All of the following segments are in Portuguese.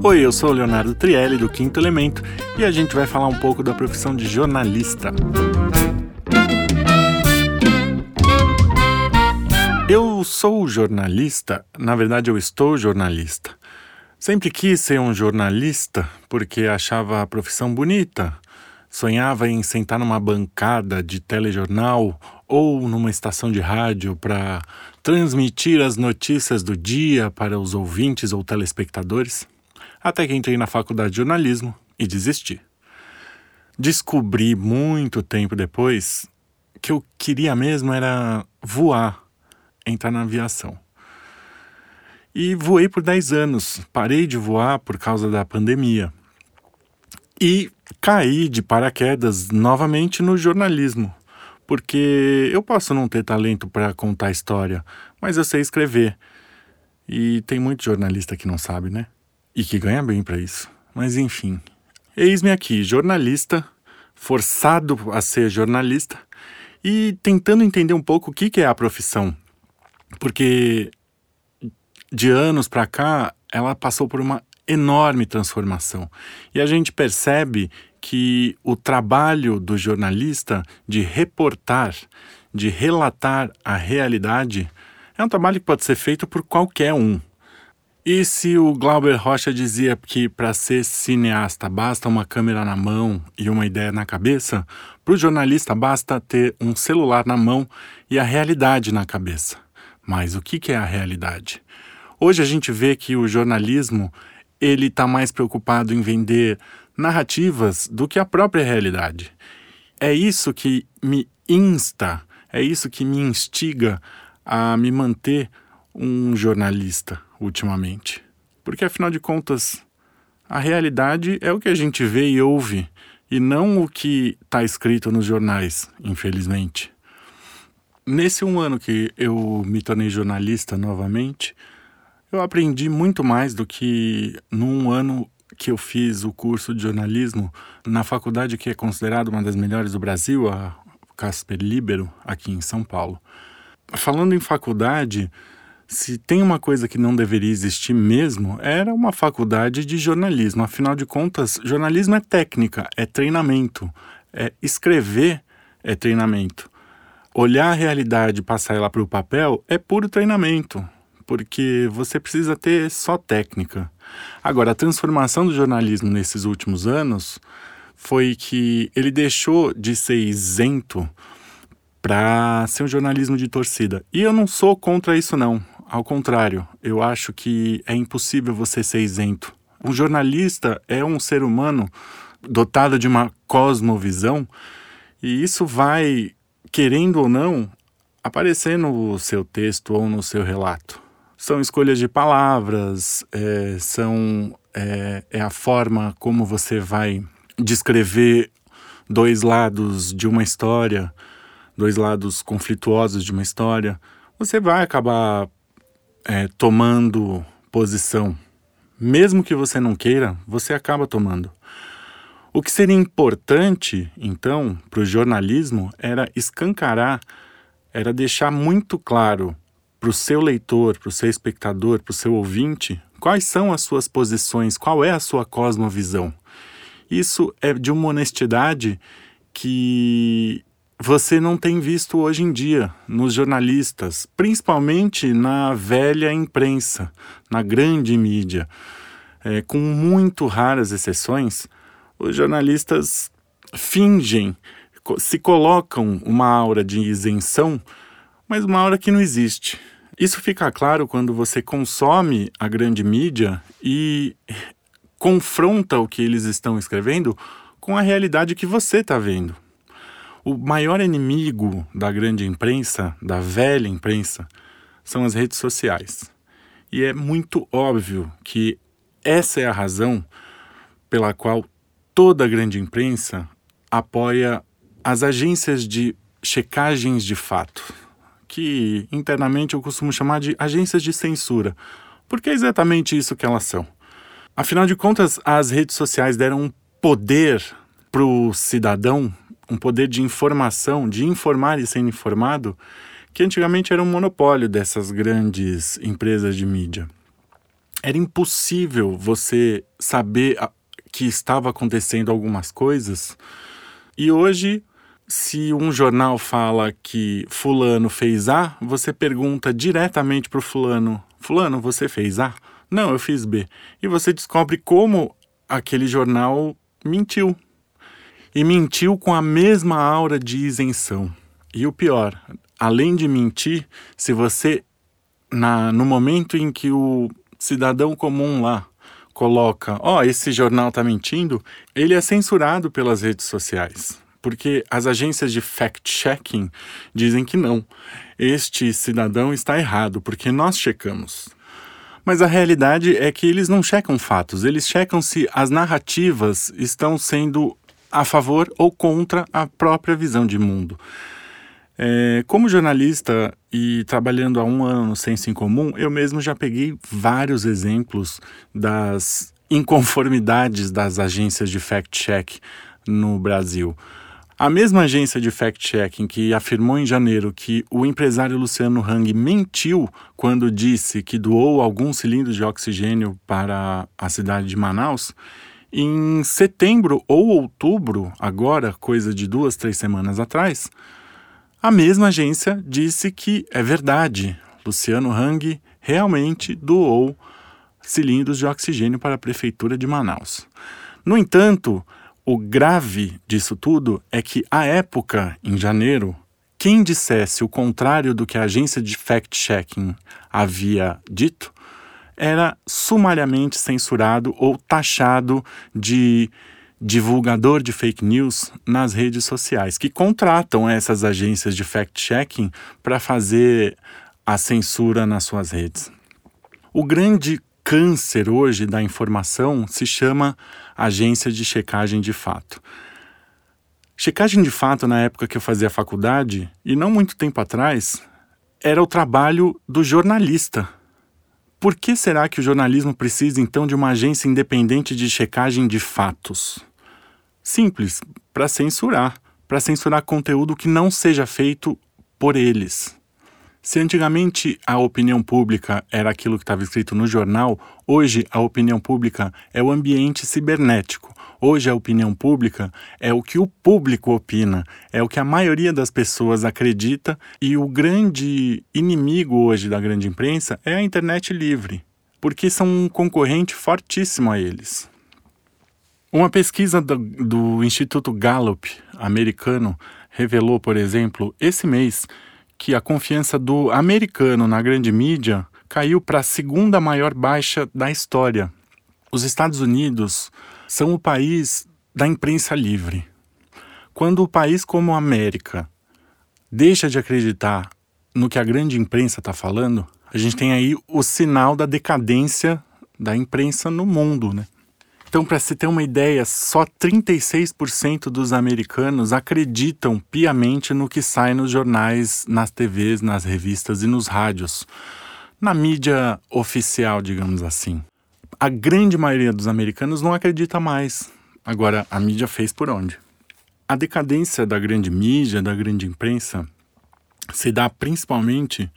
Oi, eu sou o Leonardo Trielli do Quinto Elemento e a gente vai falar um pouco da profissão de jornalista. Eu sou jornalista, na verdade eu estou jornalista. Sempre quis ser um jornalista porque achava a profissão bonita. Sonhava em sentar numa bancada de telejornal ou numa estação de rádio para transmitir as notícias do dia para os ouvintes ou telespectadores até que entrei na faculdade de jornalismo e desisti. Descobri muito tempo depois que eu queria mesmo era voar, entrar na aviação. E voei por 10 anos. Parei de voar por causa da pandemia. E caí de paraquedas novamente no jornalismo. Porque eu posso não ter talento para contar história, mas eu sei escrever. E tem muito jornalista que não sabe, né? E que ganha bem para isso. Mas enfim, eis-me aqui, jornalista, forçado a ser jornalista e tentando entender um pouco o que, que é a profissão. Porque de anos para cá ela passou por uma enorme transformação. E a gente percebe que o trabalho do jornalista de reportar, de relatar a realidade, é um trabalho que pode ser feito por qualquer um. E se o Glauber Rocha dizia que para ser cineasta basta uma câmera na mão e uma ideia na cabeça, para o jornalista basta ter um celular na mão e a realidade na cabeça. Mas o que, que é a realidade? Hoje a gente vê que o jornalismo ele está mais preocupado em vender narrativas do que a própria realidade. É isso que me insta, é isso que me instiga a me manter um jornalista ultimamente. Porque afinal de contas, a realidade é o que a gente vê e ouve, e não o que está escrito nos jornais, infelizmente. Nesse um ano que eu me tornei jornalista novamente, eu aprendi muito mais do que num ano que eu fiz o curso de jornalismo na faculdade que é considerada uma das melhores do Brasil, a Casper Libero, aqui em São Paulo. Falando em faculdade, se tem uma coisa que não deveria existir mesmo, era uma faculdade de jornalismo. Afinal de contas, jornalismo é técnica, é treinamento. É escrever é treinamento. Olhar a realidade e passar ela para o papel é puro treinamento, porque você precisa ter só técnica. Agora, a transformação do jornalismo nesses últimos anos foi que ele deixou de ser isento para ser um jornalismo de torcida. E eu não sou contra isso não. Ao contrário, eu acho que é impossível você ser isento. Um jornalista é um ser humano dotado de uma cosmovisão e isso vai, querendo ou não, aparecer no seu texto ou no seu relato. São escolhas de palavras, é, são é, é a forma como você vai descrever dois lados de uma história, dois lados conflituosos de uma história. Você vai acabar é, tomando posição. Mesmo que você não queira, você acaba tomando. O que seria importante, então, para o jornalismo era escancarar, era deixar muito claro para o seu leitor, para o seu espectador, para o seu ouvinte, quais são as suas posições, qual é a sua cosmovisão. Isso é de uma honestidade que você não tem visto hoje em dia nos jornalistas, principalmente na velha imprensa, na grande mídia. É, com muito raras exceções, os jornalistas fingem, se colocam uma aura de isenção, mas uma aura que não existe. Isso fica claro quando você consome a grande mídia e confronta o que eles estão escrevendo com a realidade que você está vendo. O maior inimigo da grande imprensa, da velha imprensa, são as redes sociais. E é muito óbvio que essa é a razão pela qual toda a grande imprensa apoia as agências de checagens de fato, que internamente eu costumo chamar de agências de censura, porque é exatamente isso que elas são. Afinal de contas, as redes sociais deram um poder para o cidadão um poder de informação, de informar e ser informado, que antigamente era um monopólio dessas grandes empresas de mídia. era impossível você saber que estava acontecendo algumas coisas. E hoje, se um jornal fala que Fulano fez A, você pergunta diretamente para o Fulano: Fulano, você fez A? Não, eu fiz B. E você descobre como aquele jornal mentiu. E mentiu com a mesma aura de isenção. E o pior, além de mentir, se você, na, no momento em que o cidadão comum lá coloca, ó, oh, esse jornal está mentindo, ele é censurado pelas redes sociais. Porque as agências de fact-checking dizem que não. Este cidadão está errado, porque nós checamos. Mas a realidade é que eles não checam fatos, eles checam se as narrativas estão sendo a favor ou contra a própria visão de mundo. É, como jornalista e trabalhando há um ano no Senso em Comum, eu mesmo já peguei vários exemplos das inconformidades das agências de fact-check no Brasil. A mesma agência de fact-checking que afirmou em janeiro que o empresário Luciano Hang mentiu quando disse que doou alguns cilindros de oxigênio para a cidade de Manaus, em setembro ou outubro, agora, coisa de duas, três semanas atrás, a mesma agência disse que é verdade. Luciano Hang realmente doou cilindros de oxigênio para a prefeitura de Manaus. No entanto, o grave disso tudo é que, à época, em janeiro, quem dissesse o contrário do que a agência de fact-checking havia dito era sumariamente censurado ou taxado de divulgador de fake news nas redes sociais, que contratam essas agências de fact-checking para fazer a censura nas suas redes. O grande câncer hoje da informação se chama agência de checagem de fato. Checagem de fato, na época que eu fazia faculdade, e não muito tempo atrás, era o trabalho do jornalista. Por que será que o jornalismo precisa então de uma agência independente de checagem de fatos? Simples, para censurar, para censurar conteúdo que não seja feito por eles. Se antigamente a opinião pública era aquilo que estava escrito no jornal, hoje a opinião pública é o ambiente cibernético. Hoje a opinião pública é o que o público opina, é o que a maioria das pessoas acredita e o grande inimigo hoje da grande imprensa é a internet livre, porque são um concorrente fortíssimo a eles. Uma pesquisa do, do Instituto Gallup americano revelou, por exemplo, esse mês que a confiança do americano na grande mídia caiu para a segunda maior baixa da história. Os Estados Unidos são o país da imprensa livre. Quando o país como a América deixa de acreditar no que a grande imprensa está falando, a gente tem aí o sinal da decadência da imprensa no mundo, né? Então, para se ter uma ideia, só 36% dos americanos acreditam piamente no que sai nos jornais, nas TVs, nas revistas e nos rádios, na mídia oficial, digamos assim. A grande maioria dos americanos não acredita mais. Agora, a mídia fez por onde? A decadência da grande mídia, da grande imprensa, se dá principalmente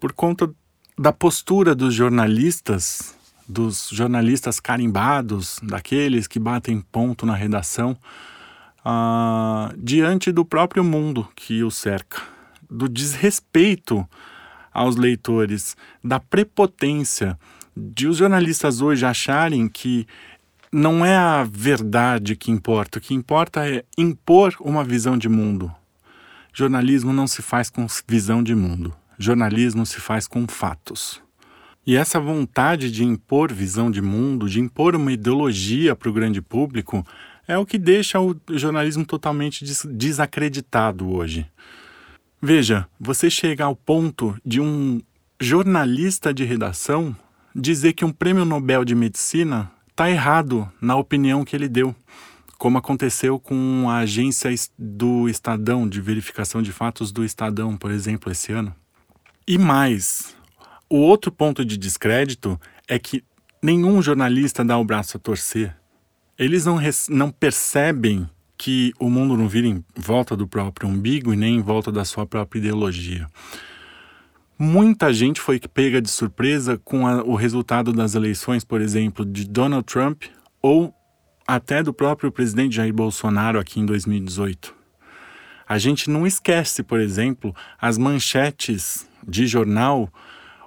por conta da postura dos jornalistas dos jornalistas carimbados, daqueles que batem ponto na redação, uh, diante do próprio mundo que o cerca, do desrespeito aos leitores, da prepotência de os jornalistas hoje acharem que não é a verdade que importa, o que importa é impor uma visão de mundo. Jornalismo não se faz com visão de mundo, jornalismo se faz com fatos. E essa vontade de impor visão de mundo, de impor uma ideologia para o grande público, é o que deixa o jornalismo totalmente des desacreditado hoje. Veja, você chega ao ponto de um jornalista de redação dizer que um prêmio Nobel de Medicina está errado na opinião que ele deu, como aconteceu com a agência do Estadão, de verificação de fatos do Estadão, por exemplo, esse ano. E mais, o outro ponto de descrédito é que nenhum jornalista dá o braço a torcer. Eles não, não percebem que o mundo não vira em volta do próprio umbigo e nem em volta da sua própria ideologia. Muita gente foi pega de surpresa com a, o resultado das eleições, por exemplo, de Donald Trump ou até do próprio presidente Jair Bolsonaro aqui em 2018. A gente não esquece, por exemplo, as manchetes de jornal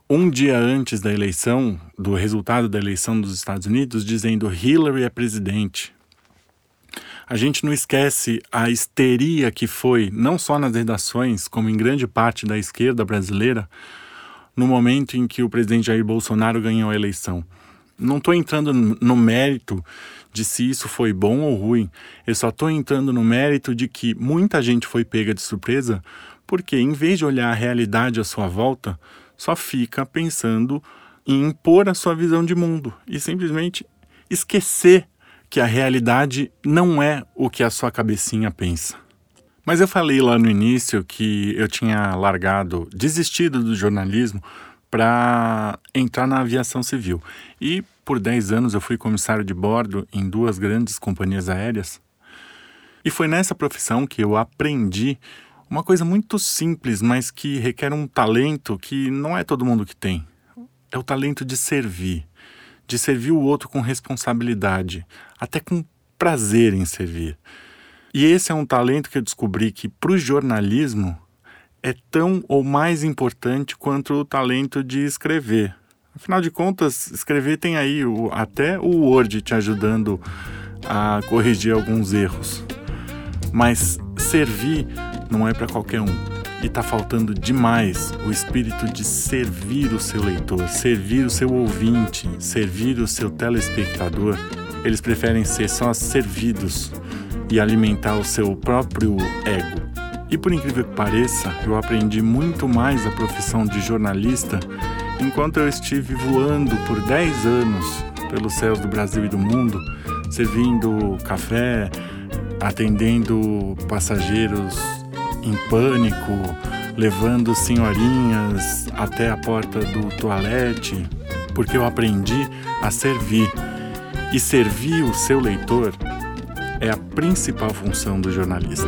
um dia antes da eleição, do resultado da eleição dos Estados Unidos, dizendo Hillary é presidente. A gente não esquece a histeria que foi, não só nas redações, como em grande parte da esquerda brasileira, no momento em que o presidente Jair Bolsonaro ganhou a eleição. Não estou entrando no mérito de se isso foi bom ou ruim, eu só estou entrando no mérito de que muita gente foi pega de surpresa porque, em vez de olhar a realidade à sua volta, só fica pensando em impor a sua visão de mundo e simplesmente esquecer que a realidade não é o que a sua cabecinha pensa. Mas eu falei lá no início que eu tinha largado, desistido do jornalismo para entrar na aviação civil. E por 10 anos eu fui comissário de bordo em duas grandes companhias aéreas. E foi nessa profissão que eu aprendi uma coisa muito simples, mas que requer um talento que não é todo mundo que tem. É o talento de servir, de servir o outro com responsabilidade, até com prazer em servir. E esse é um talento que eu descobri que para o jornalismo é tão ou mais importante quanto o talento de escrever. Afinal de contas, escrever tem aí o, até o Word te ajudando a corrigir alguns erros. Mas servir não é para qualquer um. E está faltando demais o espírito de servir o seu leitor, servir o seu ouvinte, servir o seu telespectador. Eles preferem ser só servidos e alimentar o seu próprio ego. E por incrível que pareça, eu aprendi muito mais a profissão de jornalista enquanto eu estive voando por 10 anos pelos céus do Brasil e do mundo, servindo café, atendendo passageiros em pânico, levando senhorinhas até a porta do toalete, porque eu aprendi a servir. E servir o seu leitor é a principal função do jornalista.